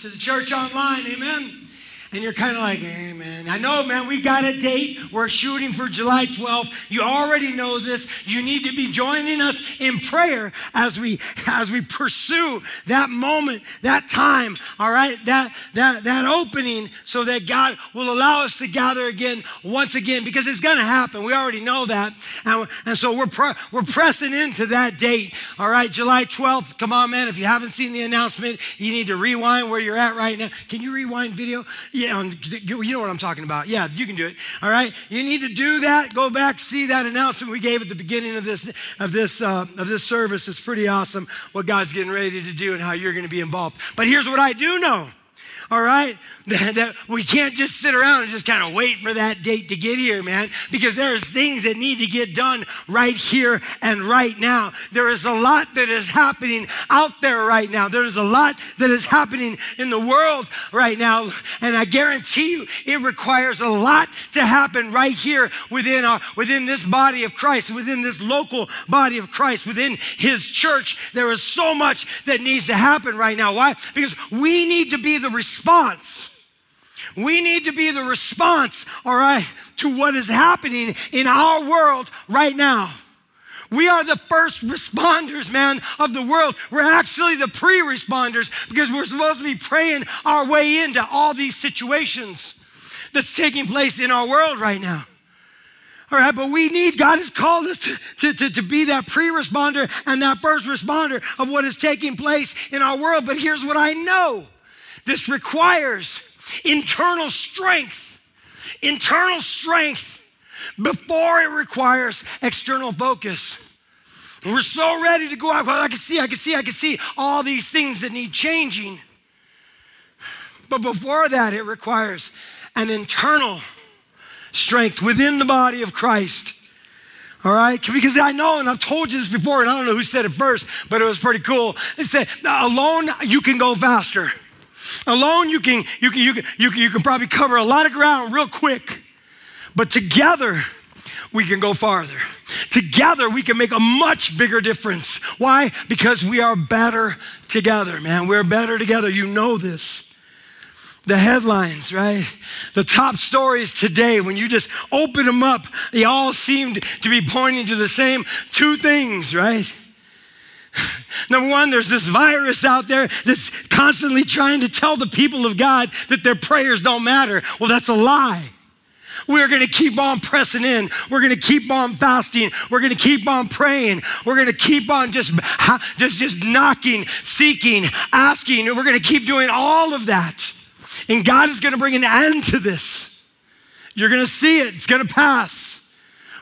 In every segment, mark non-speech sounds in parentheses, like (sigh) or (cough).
to the church online. Amen and you're kind of like, hey, man, I know, man, we got a date. We're shooting for July 12th. You already know this. You need to be joining us in prayer as we as we pursue that moment, that time, all right, that that that opening, so that God will allow us to gather again once again because it's going to happen. We already know that, and, and so we're pre- we're pressing into that date. All right, July 12th. Come on, man. If you haven't seen the announcement, you need to rewind where you're at right now. Can you rewind video? Yeah, you know what I'm talking about. Yeah, you can do it. All right, you need to do that. Go back, see that announcement we gave at the beginning of this of this uh, of this service. It's pretty awesome what God's getting ready to do and how you're going to be involved. But here's what I do know all right? That we can't just sit around and just kind of wait for that date to get here, man, because there's things that need to get done right here and right now. There is a lot that is happening out there right now. There is a lot that is happening in the world right now, and I guarantee you it requires a lot to happen right here within our within this body of Christ, within this local body of Christ, within his church. There is so much that needs to happen right now. Why? Because we need to be the response. We need to be the response, all right, to what is happening in our world right now. We are the first responders, man, of the world. We're actually the pre responders because we're supposed to be praying our way into all these situations that's taking place in our world right now. All right, but we need, God has called us to, to, to, be that pre responder and that first responder of what is taking place in our world. But here's what I know this requires internal strength, internal strength before it requires external focus. We're so ready to go out. Well, I can see, I can see, I can see all these things that need changing. But before that, it requires an internal strength within the body of Christ. All right? Because I know, and I've told you this before, and I don't know who said it first, but it was pretty cool. It said, alone, you can go faster. Alone, you can, you can, you can, you can, you can probably cover a lot of ground real quick. But together, we can go farther. Together, we can make a much bigger difference. Why? Because we are better together, man. We're better together. You know this. The headlines, right? The top stories today, when you just open them up, they all seem to be pointing to the same two things, right? (laughs) Number one, there's this virus out there that's constantly trying to tell the people of God that their prayers don't matter. Well, that's a lie. We're going to keep on pressing in. We're going to keep on fasting. We're going to keep on praying. We're going to keep on just, just, just knocking, seeking, asking. We're going to keep doing all of that. And God is going to bring an end to this. You're going to see it. It's going to pass.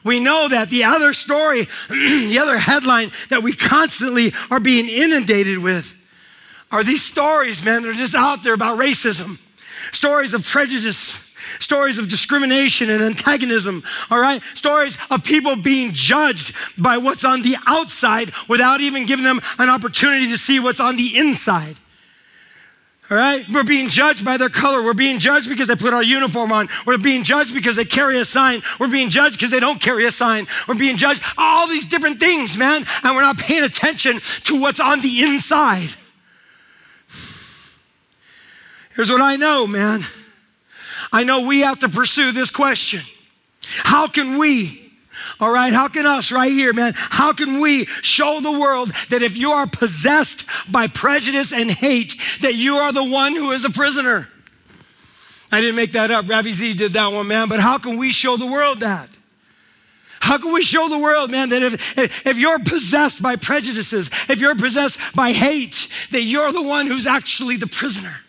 We know that the other story, (clears throat) the other headline that we constantly are being inundated with are these stories, man, that are just out there about racism, stories of prejudice, stories of discrimination and antagonism, all right? Stories of people being judged by what's on the outside without even giving them an opportunity to see what's on the inside. All right? We're being judged by their color. We're being judged because they put our uniform on. We're being judged because they carry a sign. We're being judged because they don't carry a sign. We're being judged all these different things, man, and we're not paying attention to what's on the inside. Here's what I know, man. I know we have to pursue this question. How can we all right, how can us right here, man, how can we show the world that if you are possessed by prejudice and hate, that you are the one who is a prisoner? I didn't make that up. Ravi Z did that one, man. But how can we show the world that? How can we show the world, man, that if, if you're possessed by prejudices, if you're possessed by hate, that you're the one who's actually the prisoner?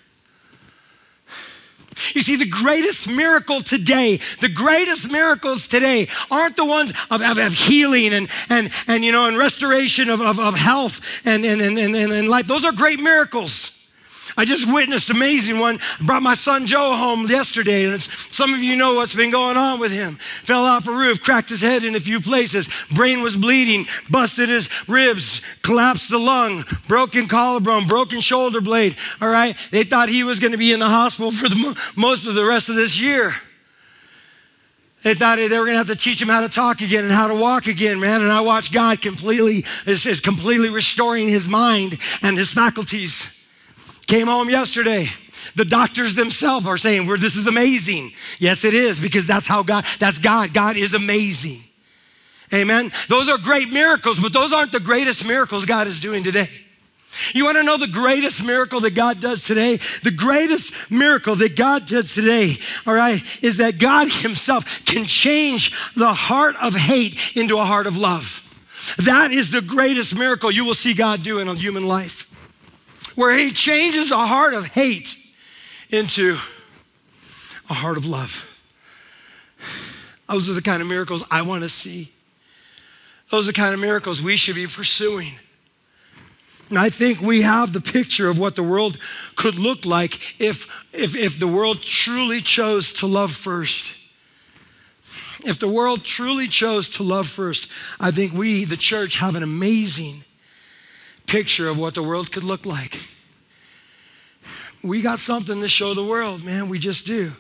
You see, the greatest miracle today, the greatest miracles today aren't the ones of, of, of healing and, and, and, you know, and restoration of, of, of health and, and, and, and, and life. Those are great miracles. I just witnessed amazing one. I Brought my son Joe home yesterday, and some of you know what's been going on with him. Fell off a roof, cracked his head in a few places, brain was bleeding, busted his ribs, collapsed the lung, broken collarbone, broken shoulder blade. All right, they thought he was going to be in the hospital for the, most of the rest of this year. They thought they were going to have to teach him how to talk again and how to walk again, man. And I watched God completely is, is completely restoring his mind and his faculties. Came home yesterday. The doctors themselves are saying, well, this is amazing. Yes, it is, because that's how God, that's God. God is amazing. Amen. Those are great miracles, but those aren't the greatest miracles God is doing today. You want to know the greatest miracle that God does today? The greatest miracle that God does today, all right, is that God Himself can change the heart of hate into a heart of love. That is the greatest miracle you will see God do in a human life, where He changes a heart of hate into a heart of love. Those are the kind of miracles I want to see. Those are the kind of miracles we should be pursuing. And I think we have the picture of what the world could look like if, if, if the world truly chose to love first. If the world truly chose to love first, I think we, the church, have an amazing picture of what the world could look like. We got something to show the world, man. We just do.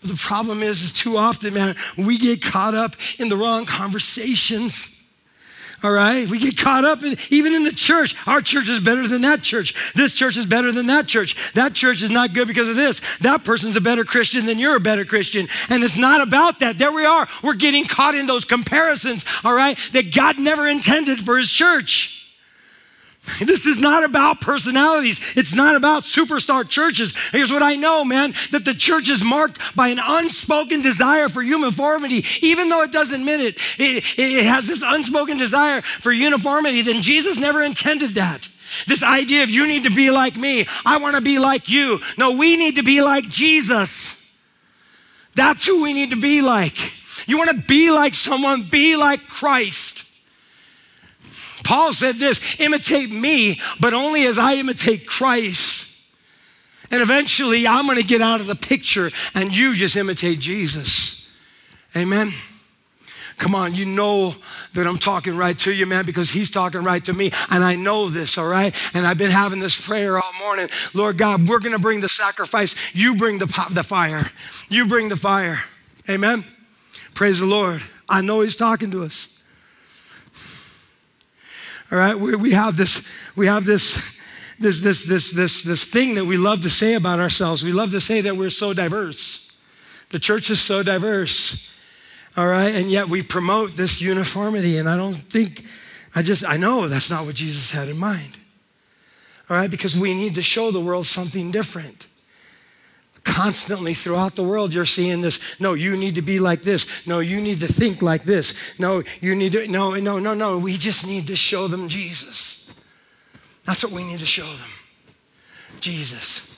But the problem is, is too often, man, we get caught up in the wrong conversations. All right? We get caught up in, even in the church. Our church is better than that church. This church is better than that church. That church is not good because of this. That person's a better Christian than you're a better Christian. And it's not about that. There we are. We're getting caught in those comparisons, all right, that God never intended for his church. (laughs) This is not about personalities. It's not about superstar churches. Here's what I know, man, that the church is marked by an unspoken desire for uniformity. Even though it doesn't admit it, it, it has this unspoken desire for uniformity, then Jesus never intended that. This idea of you need to be like me, I want to be like you. No, we need to be like Jesus. That's who we need to be like. You want to be like someone, be like Christ. Paul said this imitate me, but only as I imitate Christ. And eventually I'm going to get out of the picture and you just imitate Jesus. Amen. Come on, you know that I'm talking right to you, man, because he's talking right to me. And I know this, all right? And I've been having this prayer all morning. Lord God, we're going to bring the sacrifice. You bring the, the fire. You bring the fire. Amen. Praise the Lord. I know he's talking to us. All right, we, we have this, we have this, this, this, this, this, this thing that we love to say about ourselves. We love to say that we're so diverse. The church is so diverse. All right, and yet we promote this uniformity, and I don't think, I just, I know that's not what Jesus had in mind. All right, because we need to show the world something different constantly throughout the world you're seeing this no you need to be like this. No you need to think like this. No you need to no no no no. We just need to show them jesus. That's what we need to show them. Jesus.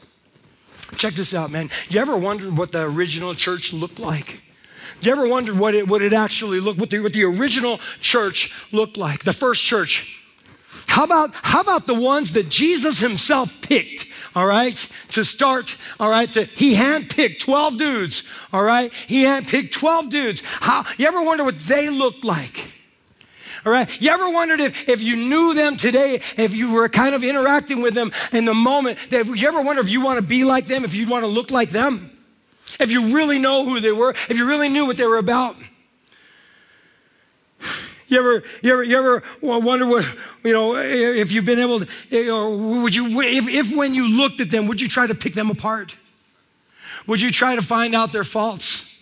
Check this out man. You ever wondered what the original church looked like? You ever wondered what it, what it actually looked what the, what the original church looked like? The first church. How about, how about the ones that Jesus himself picked, all right, to start, all right, to, he handpicked 12 dudes, all right? He handpicked 12 dudes. How, you ever wonder what they looked like? All right. You ever wondered if, if you knew them today, if you were kind of interacting with them in the moment, that you ever wonder if you want to be like them, if you want to look like them? If you really know who they were, if you really knew what they were about? You ever, you ever, you ever wonder what, you know, if you've been able to, or would you, if, if when you looked at them, would you try to pick them apart? Would you try to find out their faults?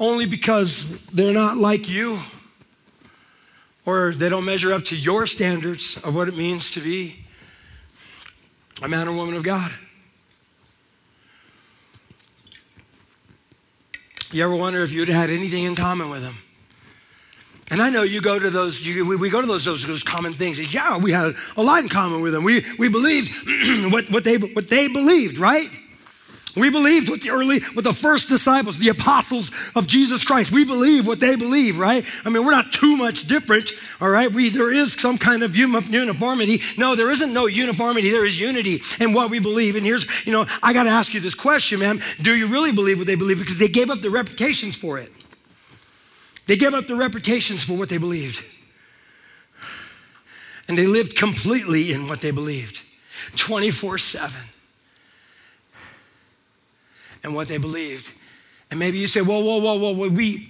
Only because they're not like you or they don't measure up to your standards of what it means to be a man or woman of God. You ever wonder if you'd had anything in common with them? And I know you go to those, you, we, we, go to those, those, those common things. Yeah, we had a lot in common with them. We, we believed (clears throat) what, what, they, what they believed, right? We believed what the early, what the first disciples, the apostles of Jesus Christ, we believe what they believe, right? I mean, we're not too much different, all right? We, there is some kind of uniformity. No, there isn't no uniformity. There is unity in what we believe. And here's, you know, I got to ask you this question, man. Do you really believe what they believe? Because they gave up their reputations for it. They gave up their reputations for what they believed. And they lived completely in what they believed 24 7. And what they believed. And maybe you say, whoa, whoa, whoa, whoa, whoa, we,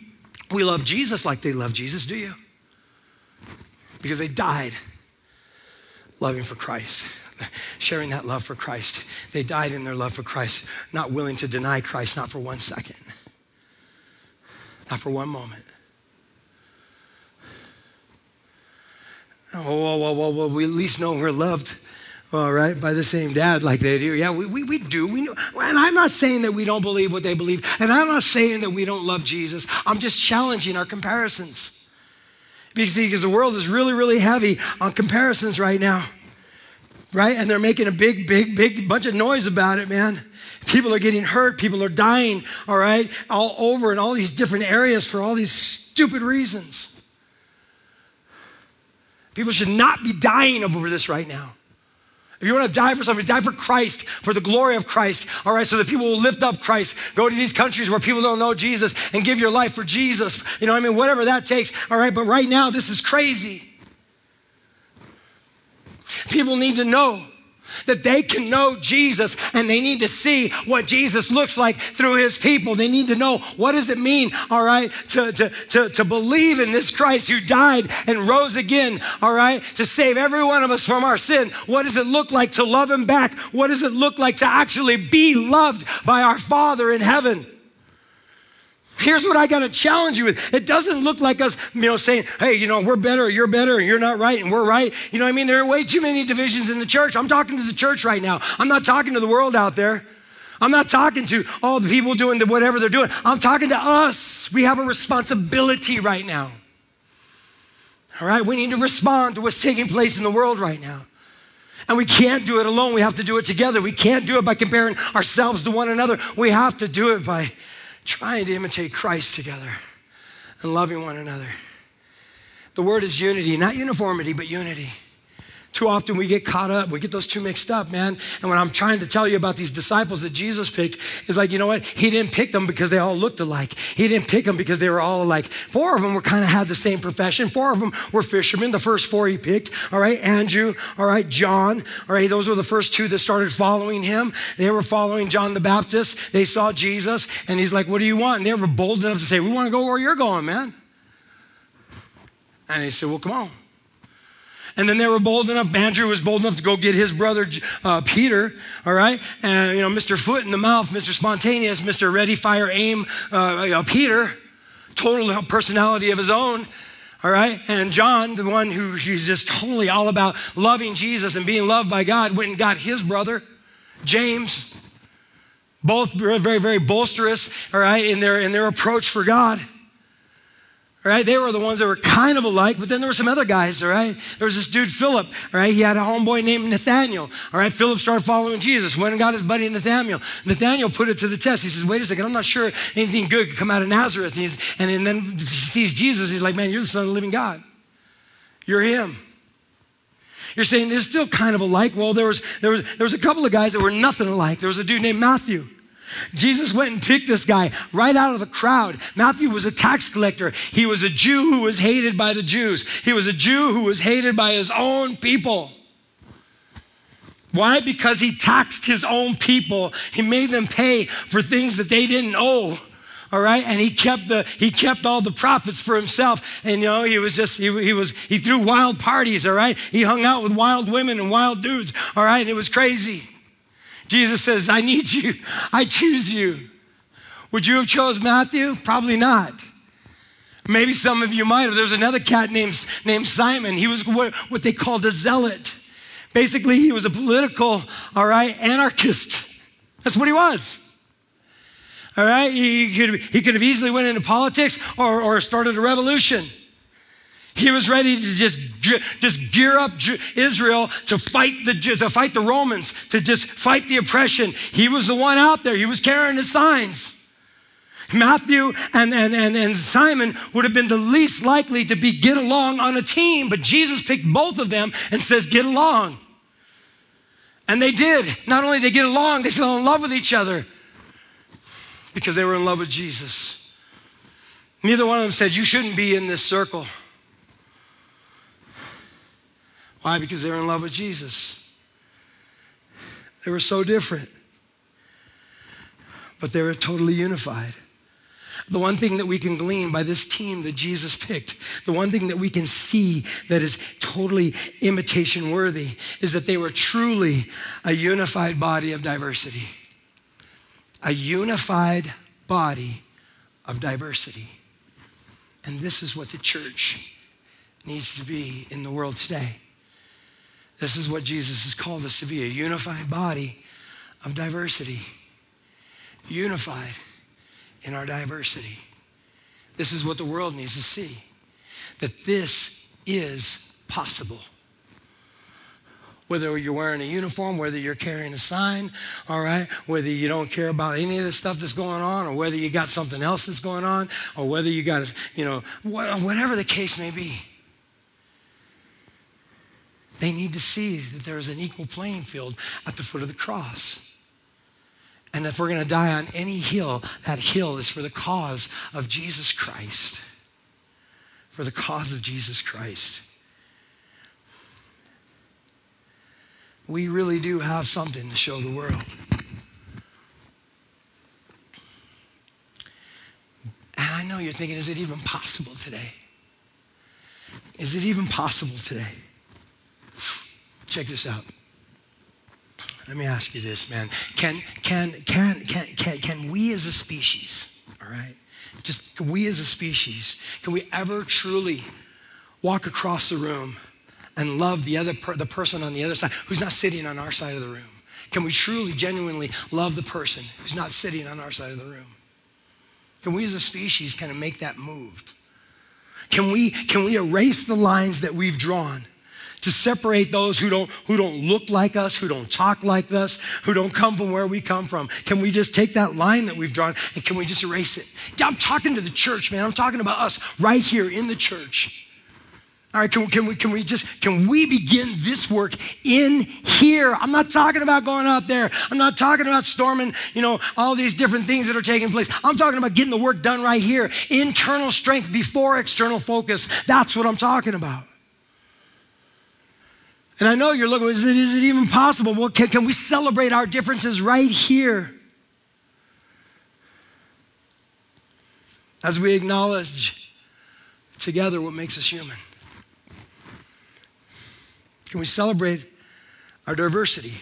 we love Jesus like they love Jesus, do you? Because they died loving for Christ. sharing that love for Christ. They died in their love for Christ, not willing to deny Christ, not for one second, not for one moment. Oh, well, well, well, we at least know we're loved, all right, by the same dad like they do. Yeah, we, we, we do. We know. And I'm not saying that we don't believe what they believe, and I'm not saying that we don't love Jesus. I'm just challenging our comparisons. Because, because the world is really, really heavy on comparisons right now, right? And they're making a big, big, big bunch of noise about it, man. People are getting hurt, people are dying, all right, all over in all these different areas for all these stupid reasons. People should not be dying over this right now. If you want to die for something, die for Christ, for the glory of Christ, all right, so that people will lift up Christ. Go to these countries where people don't know Jesus and give your life for Jesus. You know, I mean, whatever that takes, all right, but right now, this is crazy. People need to know that they can know Jesus and they need to see what Jesus looks like through his people. They need to know what does it mean, all right, to, to, to, to believe in this Christ who died and rose again, all right, to save every one of us from our sin. What does it look like to love him back? What does it look like to actually be loved by our Father in heaven? Here's what I got to challenge you with. It doesn't look like us, you know, saying, hey, you know, we're better, you're better, and you're not right, and we're right. You know I mean? There are way too many divisions in the church. I'm talking to the church right now. I'm not talking to the world out there. I'm not talking to all the people doing the whatever they're doing. I'm talking to us. We have a responsibility right now. All right? We need to respond to what's taking place in the world right now. And we can't do it alone. We have to do it together. We can't do it by comparing ourselves to one another. We have to do it by trying to imitate Christ together and loving one another. The word is unity, not uniformity, but unity. Too often we get caught up, we get those two mixed up, man. And when I'm trying to tell you about these disciples that Jesus picked, is like, you know what? He didn't pick them because they all looked alike. He didn't pick them because they were all alike. Four of them were kind of had the same profession. Four of them were fishermen. The first four he picked, all right, Andrew, all right, John, all right, those were the first two that started following him. They were following John the Baptist. They saw Jesus, and he's like, what do you want? And they were bold enough to say, we want to go where you're going, man. And he said, well, come on. And then they were bold enough, Andrew was bold enough to go get his brother uh, Peter, all right? And, you know, Mr. Foot in the mouth, Mr. Spontaneous, Mr. Ready, Fire, Aim, uh, you know, Peter, total personality of his own, all right? And John, the one who he's just totally all about loving Jesus and being loved by God, went and got his brother, James, both very, very, very boisterous, all right, in their, in their approach for God. Right? They were the ones that were kind of alike, but then there were some other guys, all right? There was this dude, Philip, all right? He had a homeboy named Nathaniel, all right? Philip started following Jesus, went and got his buddy Nathaniel. Nathaniel put it to the test. He says, wait a second, I'm not sure anything good could come out of Nazareth. And, and, then he sees Jesus, he's like, man, you're the son of the living God. You're him. You're saying they're still kind of alike. Well, there was, there, was, there was a couple of guys that were nothing alike. There was a dude named Matthew. Jesus went and picked this guy right out of the crowd. Matthew was a tax collector. He was a Jew who was hated by the Jews. He was a Jew who was hated by his own people. Why? Because he taxed his own people. He made them pay for things that they didn't owe. All right, and he kept the he kept all the profits for himself, and you know he was just he, he was he threw wild parties. All right, he hung out with wild women and wild dudes. All right, and it was crazy. Jesus says, I need you. I choose you. Would you have chose Matthew? Probably not. Maybe some of you might have. There's another cat named, named Simon. He was what, what they called a zealot. Basically, he was a political, all right, anarchist. That's what he was. All right, he could, he could have easily went into politics or, or started a revolution. He was ready to just, just gear up Israel to fight, the, to fight the Romans, to just fight the oppression. He was the one out there. He was carrying the signs. Matthew and, and, and, and Simon would have been the least likely to be get along on a team, but Jesus picked both of them and says, get along. And they did. Not only did they get along, they fell in love with each other because they were in love with Jesus. Neither one of them said, You shouldn't be in this circle. Why? Because they were in love with Jesus. They were so different, but they were totally unified. The one thing that we can glean by this team that Jesus picked, the one thing that we can see that is totally imitation worthy, is that they were truly a unified body of diversity. A unified body of diversity. And this is what the church needs to be in the world today. This is what Jesus has called us to be a unified body of diversity. Unified in our diversity. This is what the world needs to see that this is possible. Whether you're wearing a uniform, whether you're carrying a sign, all right, whether you don't care about any of the stuff that's going on, or whether you got something else that's going on, or whether you got, you know, whatever the case may be. They need to see that there is an equal playing field at the foot of the cross. And if we're going to die on any hill, that hill is for the cause of Jesus Christ. For the cause of Jesus Christ. We really do have something to show the world. And I know you're thinking, is it even possible today? Is it even possible today? Check this out. Let me ask you this, man. Can, can, can, can, can, can we as a species, all right, just we as a species, can we ever truly walk across the room and love the other per, the person on the other side who's not sitting on our side of the room? Can we truly, genuinely love the person who's not sitting on our side of the room? Can we as a species kind of make that move? Can we, can we erase the lines that we've drawn? To separate those who don't, who don't look like us, who don't talk like us, who don't come from where we come from. Can we just take that line that we've drawn and can we just erase it? I'm talking to the church, man. I'm talking about us right here in the church. All right, can, can, we, can we just, can we begin this work in here? I'm not talking about going out there. I'm not talking about storming, you know, all these different things that are taking place. I'm talking about getting the work done right here. Internal strength before external focus. That's what I'm talking about. And I know you're looking, is it, is it even possible? Well, can, can we celebrate our differences right here? As we acknowledge together what makes us human. Can we celebrate our diversity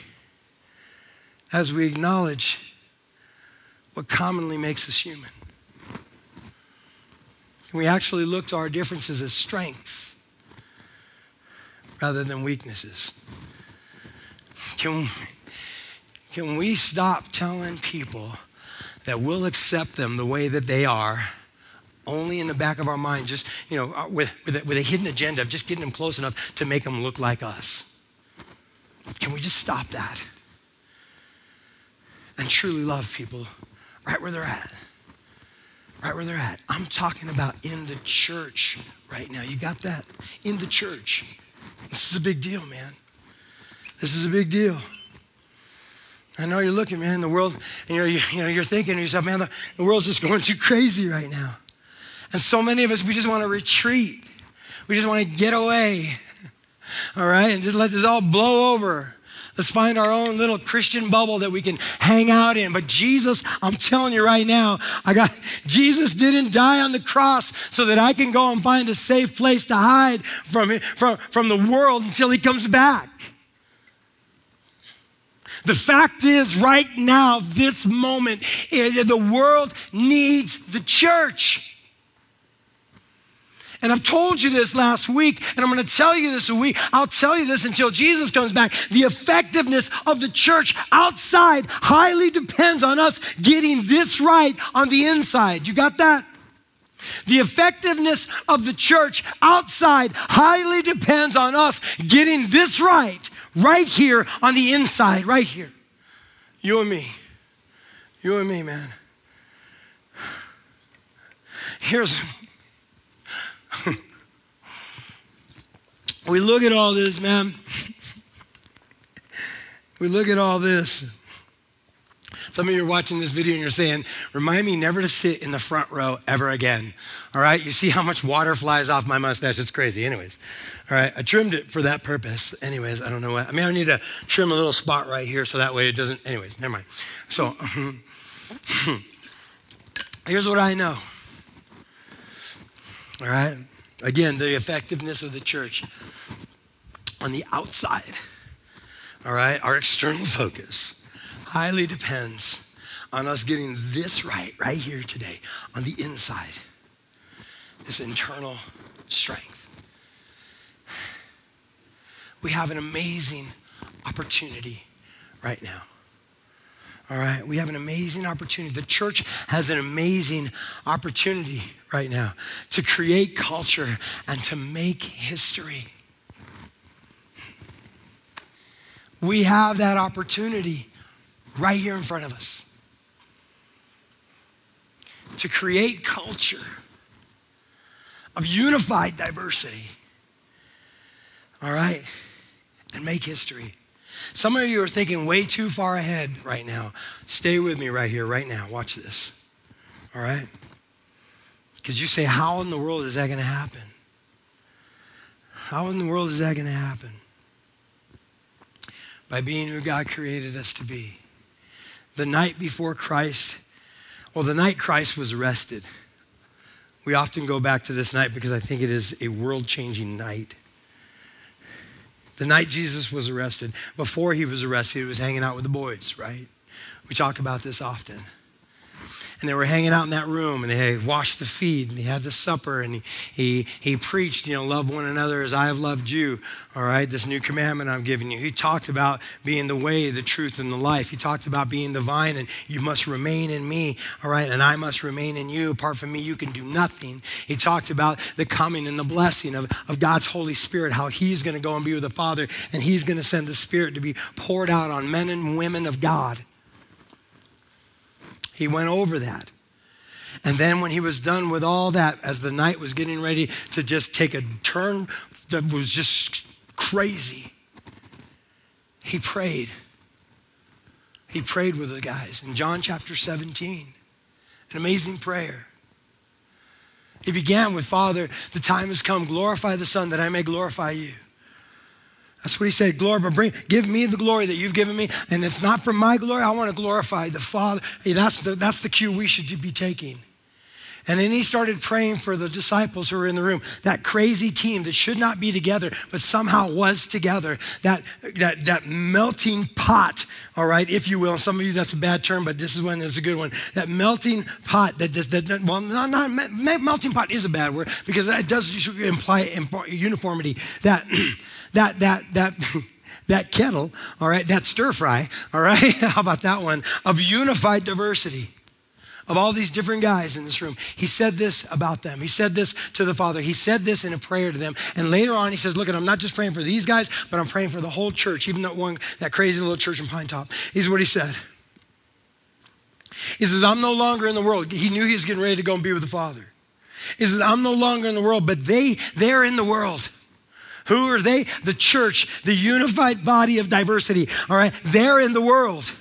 as we acknowledge what commonly makes us human? Can we actually look to our differences as strengths rather than weaknesses. Can, can we stop telling people that we'll accept them the way that they are? Only in the back of our mind, just, you know, uh, with, with, a, with a hidden agenda of just getting them close enough to make them look like us. Can we just stop that? And truly love people right where they're at right where they're at. I'm talking about in the church right now. You got that? In the church. This is a big deal, man. This is a big deal. I know you're looking, man, the world, and you're, you know, you're thinking to yourself, man, the, the world's just going too crazy right now. And so many of us, we just want to retreat. We just want to get away, all right, and just let this all blow over. Let's find our own little Christian bubble that we can hang out in. But Jesus, I'm telling you right now, I got Jesus didn't die on the cross so that I can go and find a safe place to hide from, from, from the world until he comes back. The fact is, right now, this moment, eh, the world needs the church. And I've told you this last week, and I'm going to tell you this a week. I'll tell you this until Jesus comes back. The effectiveness of the church outside highly depends on us getting this right on the inside. You got that? The effectiveness of the church outside highly depends on us getting this right, right here on the inside, right here. You and me. You and me, man. Here's we look at all this, man. we look at all this. Some of you are watching this video and you're saying, remind me never to sit in the front row ever again. All right, you see how much water flies off my mustache? It's crazy. Anyways, all right, I trimmed it for that purpose. Anyways, I don't know what. I mean, I need to trim a little spot right here so that way it doesn't. Anyways, never mind. So, (clears throat) here's what I know All right? Again, the effectiveness of the church on the outside, all right, our external focus highly depends on us getting this right, right here today, on the inside, this internal strength. We have an amazing opportunity right now. All right, we have an amazing opportunity. The church has an amazing opportunity right now to create culture and to make history. We have that opportunity right here in front of us to create culture of unified diversity. All right, and make history. Some of you are thinking way too far ahead right now. Stay with me right here, right now. Watch this. All right? Because you say, How in the world is that going to happen? How in the world is that going to happen? By being who God created us to be. The night before Christ, well, the night Christ was arrested, we often go back to this night because I think it is a world changing night. The night Jesus was arrested, before he was arrested, he was hanging out with the boys, right? We talk about this often and they were hanging out in that room and they washed the feet and he had the supper and he, he, he preached, you know, love one another as I have loved you. All right, this new commandment I'm giving you. He talked about being the way, the truth, and the life. He talked about being the vine and you must remain in me. All right, and I must remain in you. Apart from me, you can do nothing. He talked about the coming and the blessing of, of God's Holy Spirit, how he's going to go and be with the Father and he's going to send the Spirit to be poured out on men and women of God. He went over that. And then when he was done with all that, as the night was getting ready to just take a turn that was just crazy, he prayed. He prayed with the guys in John chapter 17. An amazing prayer. He began with, Father, the time has come. Glorify the Son that I may glorify you. That's what he said. Glorify, bring, give me the glory that you've given me. And it's not for my glory. I want to glorify the Father. Hey, that's the, that's the cue we should be taking. And then he started praying for the disciples who were in the room, that crazy team that should not be together, but somehow was together, that, that, that melting pot, all right, if you will. Some of you, that's a bad term, but this is one that's a good one. That melting pot that does, that, well, not, not, melting pot is a bad word because that does imply uniformity. That, (clears throat) that, that, that, (laughs) that kettle, all right, that stir fry, all right, (laughs) how about that one, of unified diversity of all these different guys in this room. He said this about them. He said this to the Father. He said this in a prayer to them. And later on, he says, Look, I'm not just praying for these guys, but I'm praying for the whole church, even that one, that crazy little church in Pinetop. Here's what he said. He says, I'm no longer in the world. He knew he was getting ready to go and be with the Father. He says, I'm no longer in the world, but they, they're in the world. Who are they? The church, the unified body of diversity. All right, they're in the world.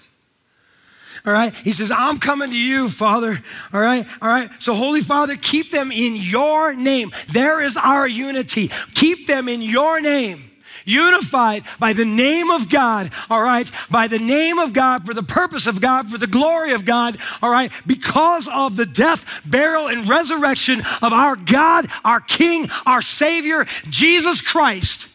All right. He says, I'm coming to you, Father. All right. All right. So, Holy Father, keep them in your name. There is our unity. Keep them in your name unified by the name of God, all right, by the name of God, for the purpose of God, for the glory of God, all right, because of the death, burial, and resurrection of our God, our King, our Savior, Jesus Christ.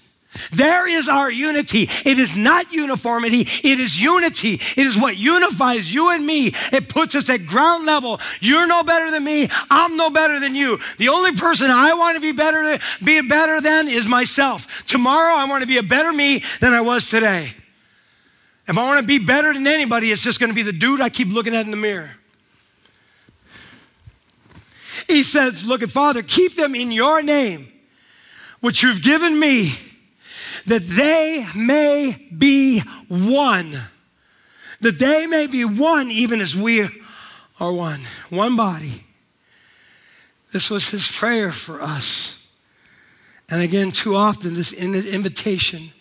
There is our unity. It is not uniformity, it is unity. It is what unifies you and me. It puts us at ground level. You're no better than me, I'm no better than you. The only person I want to be better than, be better than is myself. Tomorrow I want to be a better me than I was today. If I want to be better than anybody, it's just going to be the dude I keep looking at in the mirror. He says, Look at Father, keep them in your name, which you've given me that they may be one. That they may be one, even as we are one. One body. This was his prayer for us. And again, too often, this invitation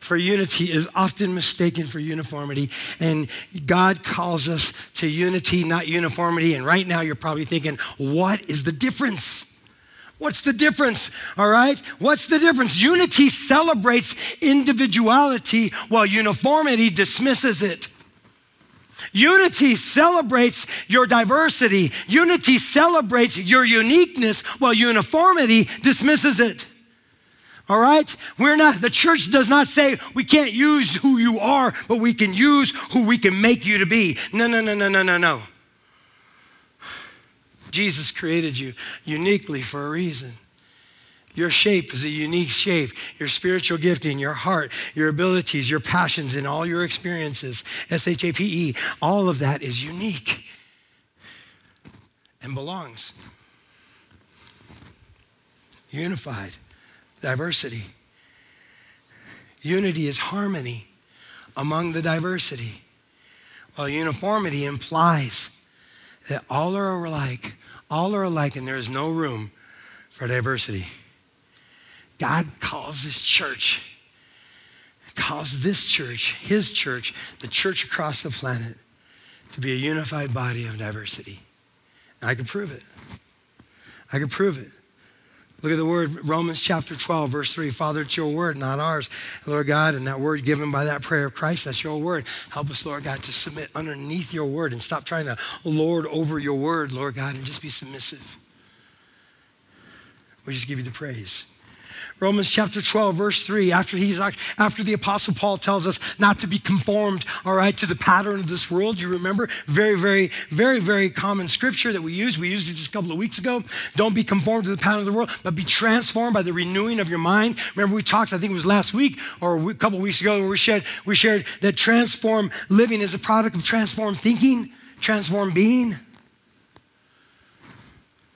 for unity is often mistaken for uniformity. And God calls us to unity, not uniformity. And right now, you're probably thinking, what is the difference? What's the difference? All right? What's the difference? Unity celebrates individuality while uniformity dismisses it. Unity celebrates your diversity. Unity celebrates your uniqueness, while uniformity dismisses it. All right? We're not, the church does not say we can't use who you are, but we can use who we can make you to be. No, no, no, no, no, no, no. Jesus created you uniquely for a reason. Your shape is a unique shape. Your spiritual gifting, your heart, your abilities, your passions, and all your experiences, S H A P E, all of that is unique and belongs. Unified, diversity. Unity is harmony among the diversity, while uniformity implies that all are alike, all are alike, and there is no room for diversity. God calls this church, calls this church, his church, the church across the planet, to be a unified body of diversity. And I can prove it. I can prove it. Look at the word, Romans chapter 12, verse 3. Father, it's your word, not ours. Lord God, and that word given by that prayer of Christ, that's your word. Help us, Lord God, to submit underneath your word and stop trying to lord over your word, Lord God, and just be submissive. We just give you the praise. Romans chapter 12, verse 3, after he's after the apostle Paul tells us not to be conformed, all right, to the pattern of this world. You remember? Very, very, very, very common scripture that we use. We used it just a couple of weeks ago. Don't be conformed to the pattern of the world, but be transformed by the renewing of your mind. Remember, we talked, I think it was last week or a couple of weeks ago, where we shared, we shared that transform living is a product of transform thinking, transform being.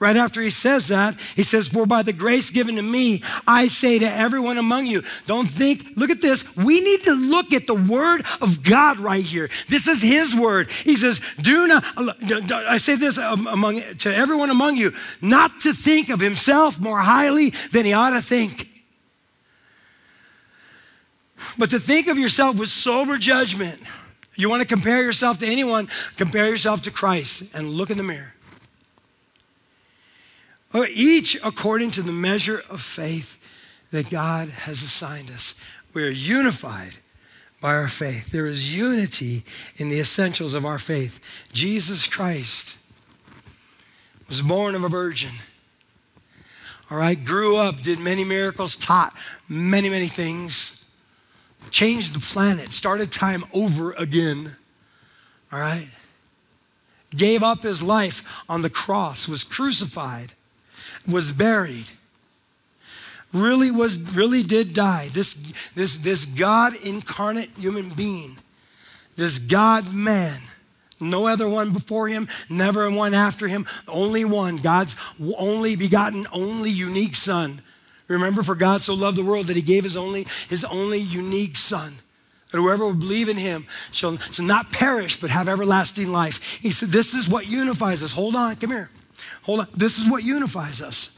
Right after he says that, he says, For by the grace given to me, I say to everyone among you, don't think, look at this. We need to look at the word of God right here. This is his word. He says, Do not, uh, I say this um, among, to everyone among you, not to think of himself more highly than he ought to think. But to think of yourself with sober judgment. You want to compare yourself to anyone, compare yourself to Christ and look in the mirror. Each according to the measure of faith that God has assigned us. We are unified by our faith. There is unity in the essentials of our faith. Jesus Christ was born of a virgin. All right, grew up, did many miracles, taught many, many things, changed the planet, started time over again. All right, gave up his life on the cross, was crucified was buried really was really did die. This this this god incarnate human being this god man no other one before him never one after him only one god's only begotten only unique son. Remember for god so loved the world that he gave his only his only unique son that whoever will believe in him shall, shall not perish but have everlasting life. He said this is what unifies us. Hold on come here Hold on. This is what unifies us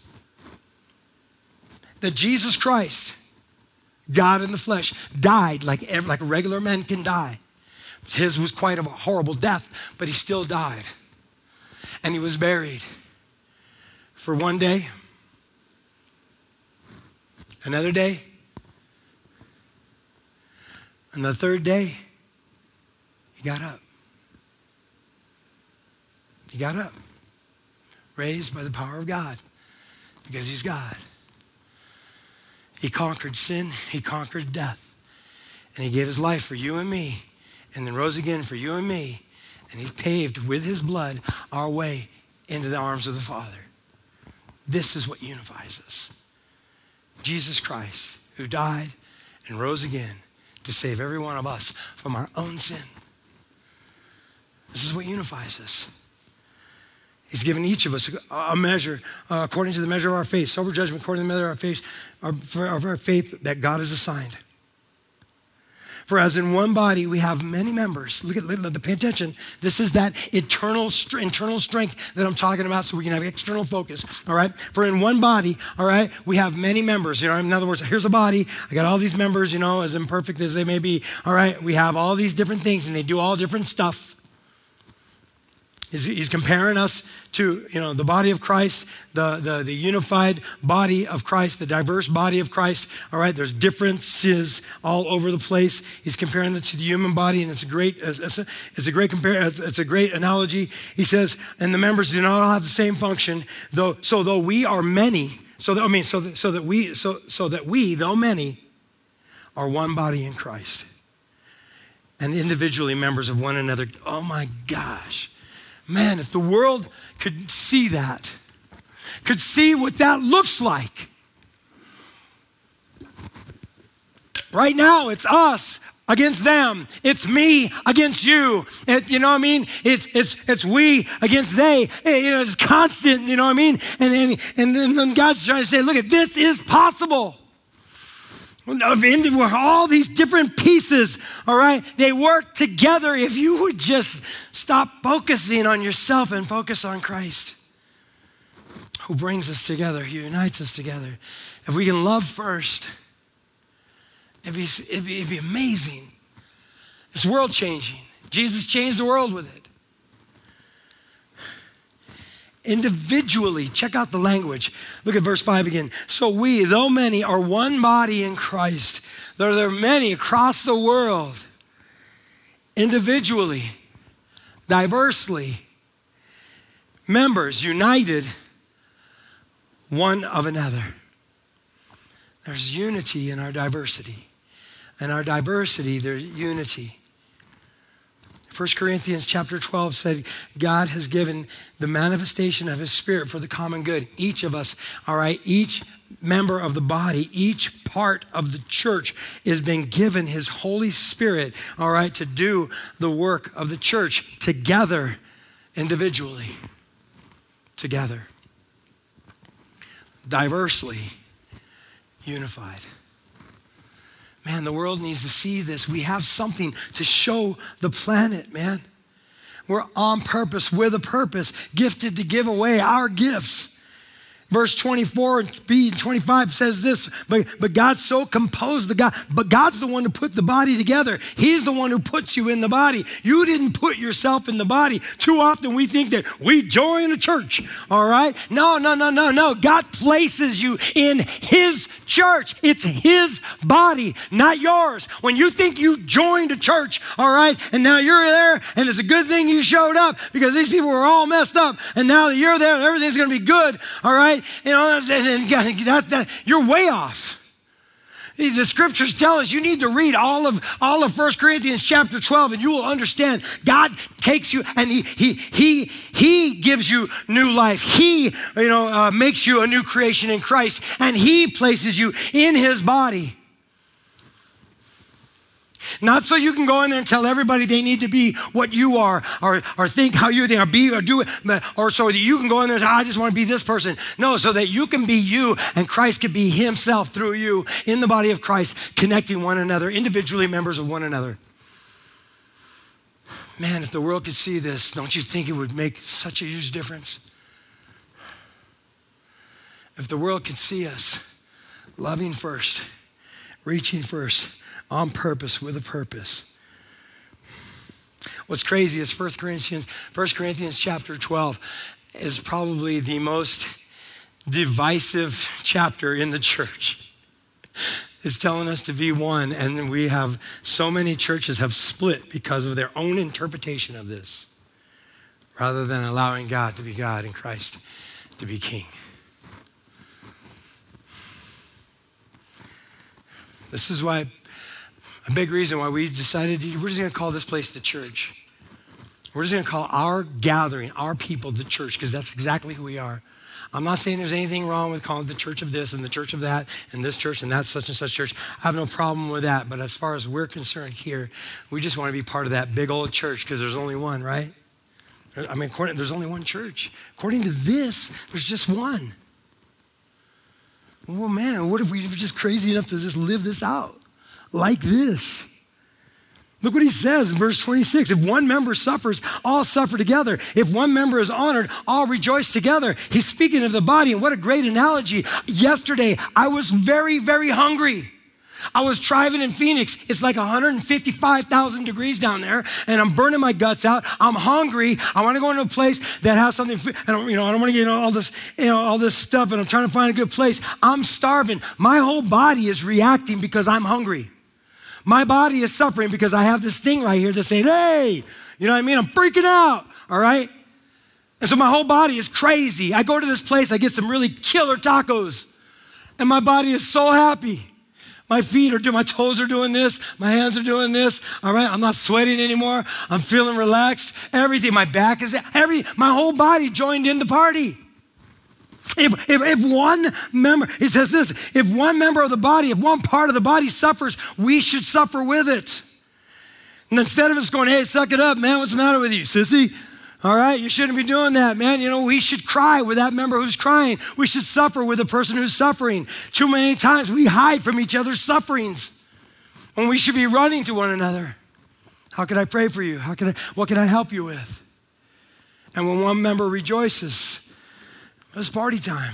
that Jesus Christ, God in the flesh, died like, every, like regular men can die. His was quite a horrible death, but he still died. And he was buried for one day, another day, and the third day, he got up. He got up raised by the power of God because he's God. He conquered sin, he conquered death, and he gave his life for you and me, and then rose again for you and me, and he paved with his blood our way into the arms of the Father. This is what unifies us. Jesus Christ, who died and rose again to save every one of us from our own sin. This is what unifies us. He's given each of us a measure uh, according to the measure of our faith, sober judgment according to the measure of our faith, our, of our faith that God has assigned. For as in one body we have many members. Look at the pay attention. This is that eternal internal strength that I'm talking about, so we can have external focus. All right. For in one body, all right, we have many members. You know, in other words, here's a body. I got all these members. You know, as imperfect as they may be. All right. We have all these different things, and they do all different stuff. He's, he's, comparing us to you know the body of Christ, the, the, the unified body of Christ, the diverse body of Christ. All right, there's differences all over the place. He's comparing it to the human body, and it's a great it's a, it's a great compare it's a great analogy. He says, and the members do not all have the same function, though. So though we are many, so that, I mean, so that, so that we so so that we, though many, are one body in Christ and individually members of one another. Oh my gosh. Man, if the world could see that, could see what that looks like. Right now, it's us against them. It's me against you. It, you know what I mean? It's, it's, it's we against they. It, you know, it's constant, you know what I mean? And, and, and then God's trying to say, look, at this is possible of where all these different pieces, all right, they work together if you would just stop focusing on yourself and focus on Christ, who brings us together, who unites us together. If we can love first, it'd be, it'd be, it'd be amazing. It's world changing. Jesus changed the world with it individually. Check out the language. Look at verse 5 again. So we, though many, are one body in Christ. There, there are many across the world, individually, diversely, members united one of another. There's unity in our diversity. and our diversity, there's unity. 1 Corinthians chapter 12 said, God has given the manifestation of his spirit for the common good. Each of us, all right, each member of the body, each part of the church is being given his Holy Spirit, all right, to do the work of the church together, individually, together, diversely, unified. Man, the world needs to see this. We have something to show the planet, man. We're on purpose, with a purpose, gifted to give away our gifts. Verse 24 and B 25 says this, but, but God so composed the God, but God's the one who put the body together. He's the one who puts you in the body. You didn't put yourself in the body. Too often we think that we join a church, all right? No, no, no, no, no. God places you in His church. It's His body, not yours. When you think you joined a church, all right, and now you're there, and it's a good thing you showed up because these people were all messed up, and now that you're there, everything's gonna be good, all right? You know, that, that, you're way off. The scriptures tell us you need to read all of all of 1 Corinthians chapter 12 and you will understand God takes you and he he he he gives you new life. He you know uh, makes you a new creation in Christ and he places you in his body. Not so you can go in there and tell everybody they need to be what you are or, or think how you think or be or do it, or so that you can go in there and say, I just want to be this person. No, so that you can be you and Christ can be himself through you in the body of Christ, connecting one another, individually members of one another. Man, if the world could see this, don't you think it would make such a huge difference? If the world could see us loving first, reaching first, on purpose with a purpose. What's crazy is 1 Corinthians, 1 Corinthians chapter 12 is probably the most divisive chapter in the church. It's telling us to be one, and we have so many churches have split because of their own interpretation of this, rather than allowing God to be God and Christ to be King. This is why a big reason why we decided we're just going to call this place the church. We're just going to call our gathering, our people, the church, because that's exactly who we are. I'm not saying there's anything wrong with calling the church of this and the church of that and this church and that such and such church. I have no problem with that. But as far as we're concerned here, we just want to be part of that big old church because there's only one, right? I mean, according, there's only one church. According to this, there's just one. Well, man, what if we were just crazy enough to just live this out? Like this. Look what he says in verse 26. If one member suffers, all suffer together. If one member is honored, all rejoice together. He's speaking of the body, and what a great analogy. Yesterday, I was very, very hungry. I was driving in Phoenix. It's like 155,000 degrees down there, and I'm burning my guts out. I'm hungry. I want to go into a place that has something. And you know, I don't want to get all this, you know, all this stuff. And I'm trying to find a good place. I'm starving. My whole body is reacting because I'm hungry. My body is suffering because I have this thing right here that's saying, "Hey, you know what I mean? I'm freaking out." All right. And so my whole body is crazy. I go to this place. I get some really killer tacos, and my body is so happy. My feet are doing, my toes are doing this, my hands are doing this. All right, I'm not sweating anymore. I'm feeling relaxed. Everything, my back is every, my whole body joined in the party. If, if, if one member, he says this, if one member of the body, if one part of the body suffers, we should suffer with it. And instead of us going, hey, suck it up, man, what's the matter with you, sissy? All right, you shouldn't be doing that, man. You know, we should cry with that member who's crying. We should suffer with the person who's suffering. Too many times we hide from each other's sufferings when we should be running to one another. How can I pray for you? How can I, what can I help you with? And when one member rejoices, it's party time.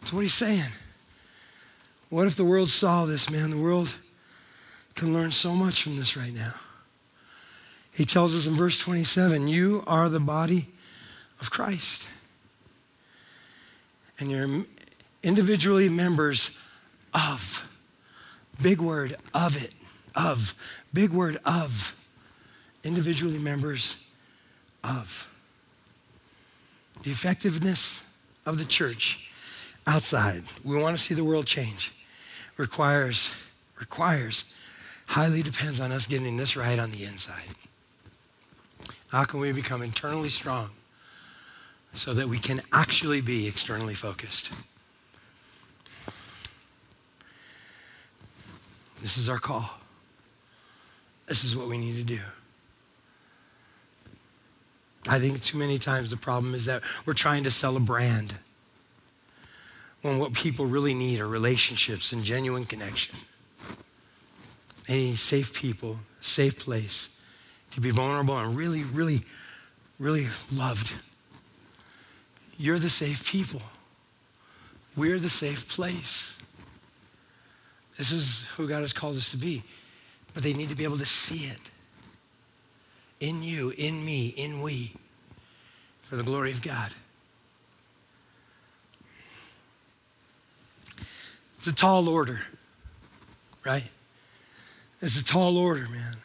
That's what he's saying. What if the world saw this, man? The world can learn so much from this right now. He tells us in verse 27 you are the body of Christ. And you're individually members of. Big word, of it. Of. Big word, of. Individually members of. The effectiveness of the church outside, we want to see the world change, requires, requires, highly depends on us getting this right on the inside. How can we become internally strong so that we can actually be externally focused? This is our call. This is what we need to do. I think too many times the problem is that we're trying to sell a brand when what people really need are relationships and genuine connection. They need safe people, safe place to be vulnerable and really, really, really loved. You're the safe people. We're the safe place. This is who God has called us to be. But they need to be able to see it in you, in me, in we, for the glory of God. It's a tall order, right? It's a tall order, man.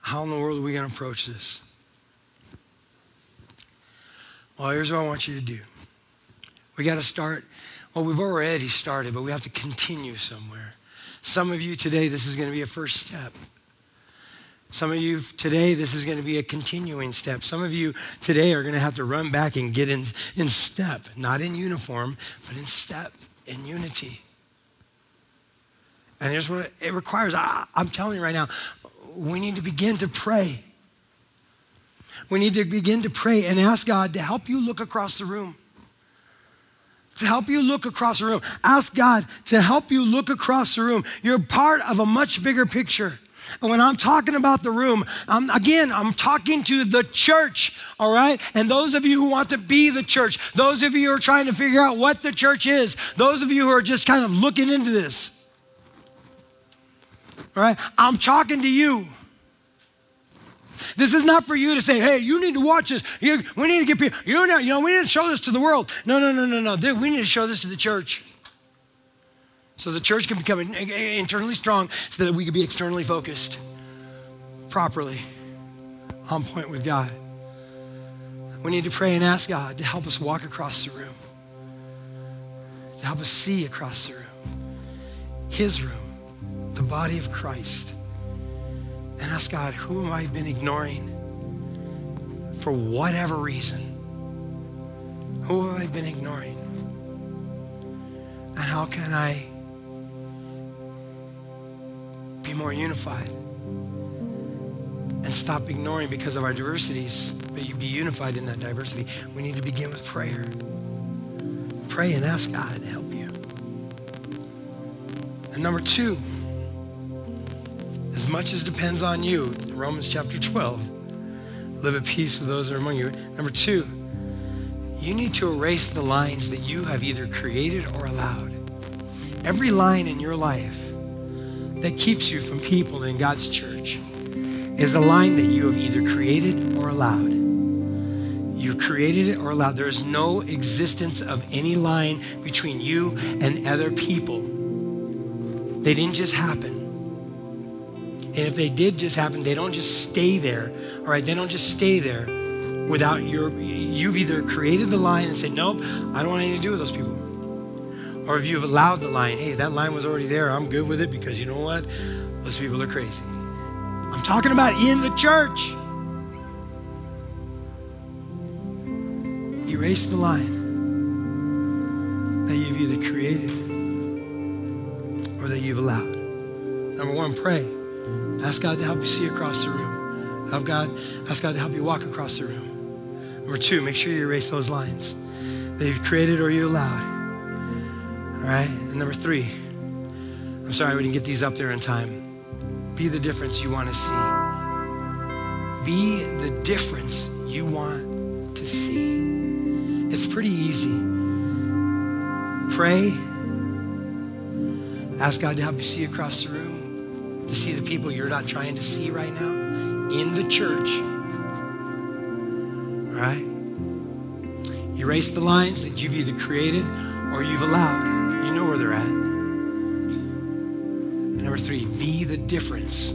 How in the world are we going to approach this? Well, here's what I want you to do. We got to start. Well, we've already started, but we have to continue somewhere. Some of you today, this is going to be a first step. Some of you today, this is going to be a continuing step. Some of you today are going to have to run back and get in, in step, not in uniform, but in step, in unity. And here's what it requires. I, am telling you right now, we need to begin to pray. We need to begin to pray and ask God to help you look across the room. To help you look across the room. Ask God to help you look across the room. You're part of a much bigger picture. And when I'm talking about the room, I'm, again, I'm talking to the church, all right? And those of you who want to be the church, those of you who are trying to figure out what the church is, those of you who are just kind of looking into this, all right? I'm talking to you. This is not for you to say, hey, you need to watch this. You, we need to get people, you know, you know, we need to show this to the world. No, no, no, no, no. We need to show this to the church. So the church can become internally strong so that we can be externally focused properly, on point with God. We need to pray and ask God to help us walk across the room, to help us see across the room, His room the body of Christ and ask God, who have I been ignoring for whatever reason? Who have I been ignoring? And how can I be more unified and stop ignoring because of our diversities, but you be unified in that diversity? We need to begin with prayer. Pray and ask God to help you. And number two, as much as depends on you, Romans chapter 12, live at peace with those that are among you. Number two, you need to erase the lines that you have either created or allowed. every line in your life that keeps you from people in God's church is a line that you have either created or allowed. You've created it or allowed. There is no existence of any line between you and other people. They didn't just happen. And if they did just happen, they don't just stay there. All right, they don't just stay there without your, you've either created the line and said, nope, I don't want anything to do with those people. Or if you've allowed the line, hey, that line was already there, I'm good with it because you know what? Those people are crazy. I'm talking about in the church. Erase the line that you've either created or that you've allowed. Number one, pray. Ask God to help you see across the room. Have God, ask God to help you walk across the room. Number two, make sure you erase those lines that you've created or you allowed. Right? And number three, I'm sorry we didn't get these up there in time. Be the difference you want to see. Be the difference you want to see. It's pretty easy. Pray. Ask God to help you see across the room, to see the people you're not trying to see right now in the church. All right? Erase the lines that you've either created or you've allowed. Where they're at. And number three, be the difference.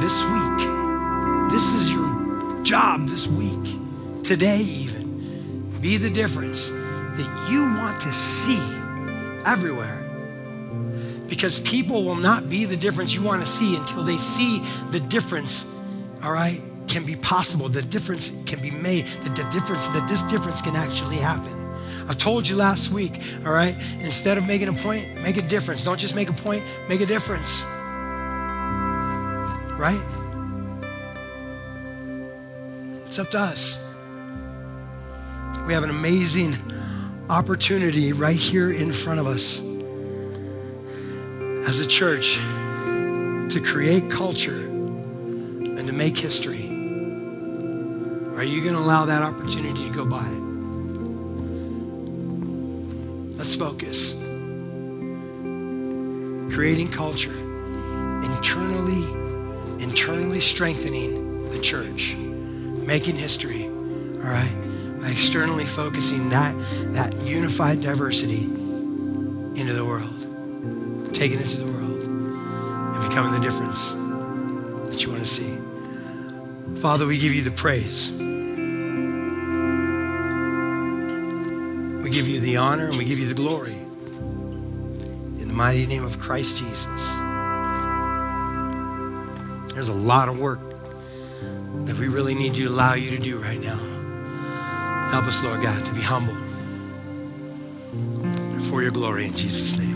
This week, this is your job this week, today even. Be the difference that you want to see everywhere. Because people will not be the difference you want to see until they see the difference, all right, can be possible. The difference can be made. The, the difference, that this difference can actually happen. I told you last week, all right, instead of making a point, make a difference. Don't just make a point, make a difference. Right? It's up to us. We have an amazing opportunity right here in front of us as a church to create culture and to make history. Are you going to allow that opportunity to go by? Focus. Creating culture, internally, internally strengthening the church, making history, all right, by externally focusing that, that unified diversity into the world, taking it to the world, and becoming the difference that you want to see. Father, we give you the praise. Give you the honor and we give you the glory. In the mighty name of Christ Jesus. There's a lot of work that we really need you to allow you to do right now. Help us, Lord God, to be humble for your glory in Jesus' name.